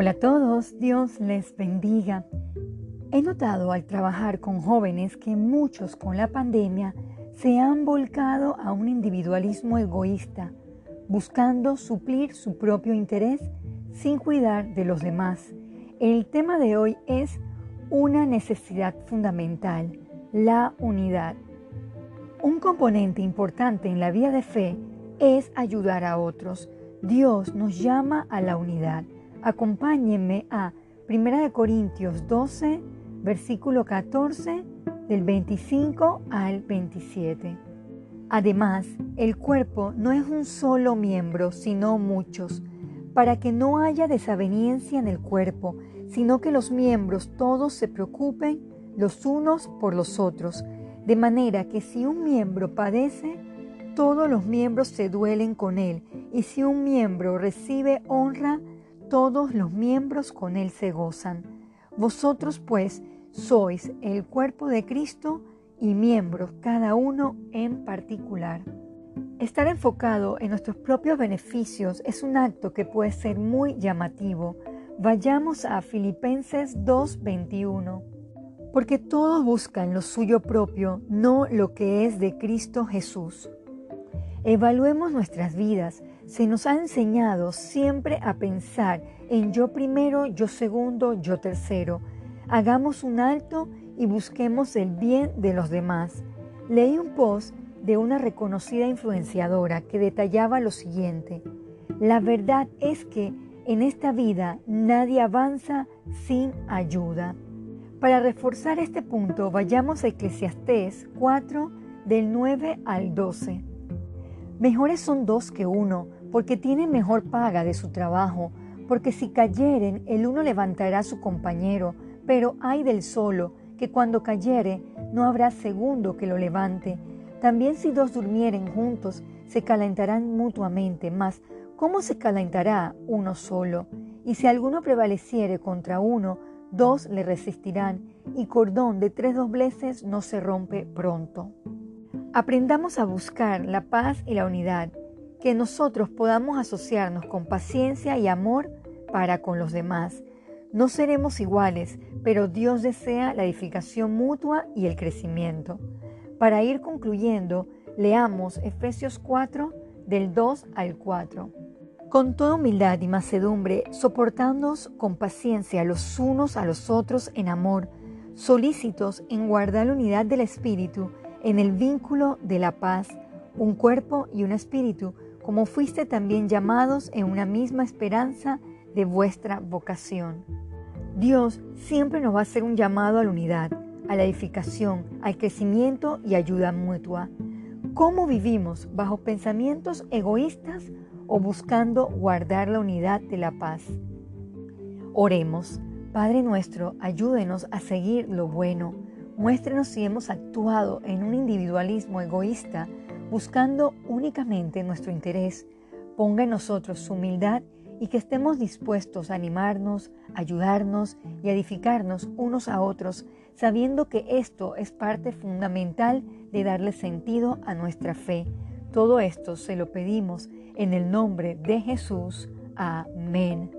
Hola a todos, Dios les bendiga. He notado al trabajar con jóvenes que muchos con la pandemia se han volcado a un individualismo egoísta, buscando suplir su propio interés sin cuidar de los demás. El tema de hoy es una necesidad fundamental, la unidad. Un componente importante en la vida de fe es ayudar a otros. Dios nos llama a la unidad. Acompáñenme a 1 Corintios 12, versículo 14, del 25 al 27. Además, el cuerpo no es un solo miembro, sino muchos, para que no haya desaveniencia en el cuerpo, sino que los miembros todos se preocupen los unos por los otros, de manera que si un miembro padece, todos los miembros se duelen con él, y si un miembro recibe honra, todos los miembros con él se gozan. Vosotros pues sois el cuerpo de Cristo y miembros cada uno en particular. Estar enfocado en nuestros propios beneficios es un acto que puede ser muy llamativo. Vayamos a Filipenses 2.21. Porque todos buscan lo suyo propio, no lo que es de Cristo Jesús. Evaluemos nuestras vidas. Se nos ha enseñado siempre a pensar en yo primero, yo segundo, yo tercero. Hagamos un alto y busquemos el bien de los demás. Leí un post de una reconocida influenciadora que detallaba lo siguiente. La verdad es que en esta vida nadie avanza sin ayuda. Para reforzar este punto, vayamos a Eclesiastés 4 del 9 al 12. Mejores son dos que uno, porque tienen mejor paga de su trabajo, porque si cayeren, el uno levantará a su compañero, pero hay del solo, que cuando cayere, no habrá segundo que lo levante. También si dos durmieren juntos, se calentarán mutuamente, mas ¿cómo se calentará uno solo? Y si alguno prevaleciere contra uno, dos le resistirán, y cordón de tres dobleces no se rompe pronto. Aprendamos a buscar la paz y la unidad, que nosotros podamos asociarnos con paciencia y amor para con los demás. No seremos iguales, pero Dios desea la edificación mutua y el crecimiento. Para ir concluyendo, leamos Efesios 4 del 2 al 4. Con toda humildad y macedumbre, soportándoos con paciencia los unos a los otros en amor, solícitos en guardar la unidad del Espíritu, en el vínculo de la paz, un cuerpo y un espíritu, como fuiste también llamados en una misma esperanza de vuestra vocación. Dios siempre nos va a hacer un llamado a la unidad a la edificación, al crecimiento y ayuda mutua. ¿Cómo vivimos? ¿Bajo pensamientos egoístas o buscando guardar la unidad de la paz? Oremos. Padre nuestro, ayúdenos a seguir lo bueno. Muéstrenos si hemos actuado en un individualismo egoísta, buscando únicamente nuestro interés. Ponga en nosotros su humildad y que estemos dispuestos a animarnos, ayudarnos y edificarnos unos a otros sabiendo que esto es parte fundamental de darle sentido a nuestra fe. Todo esto se lo pedimos en el nombre de Jesús. Amén.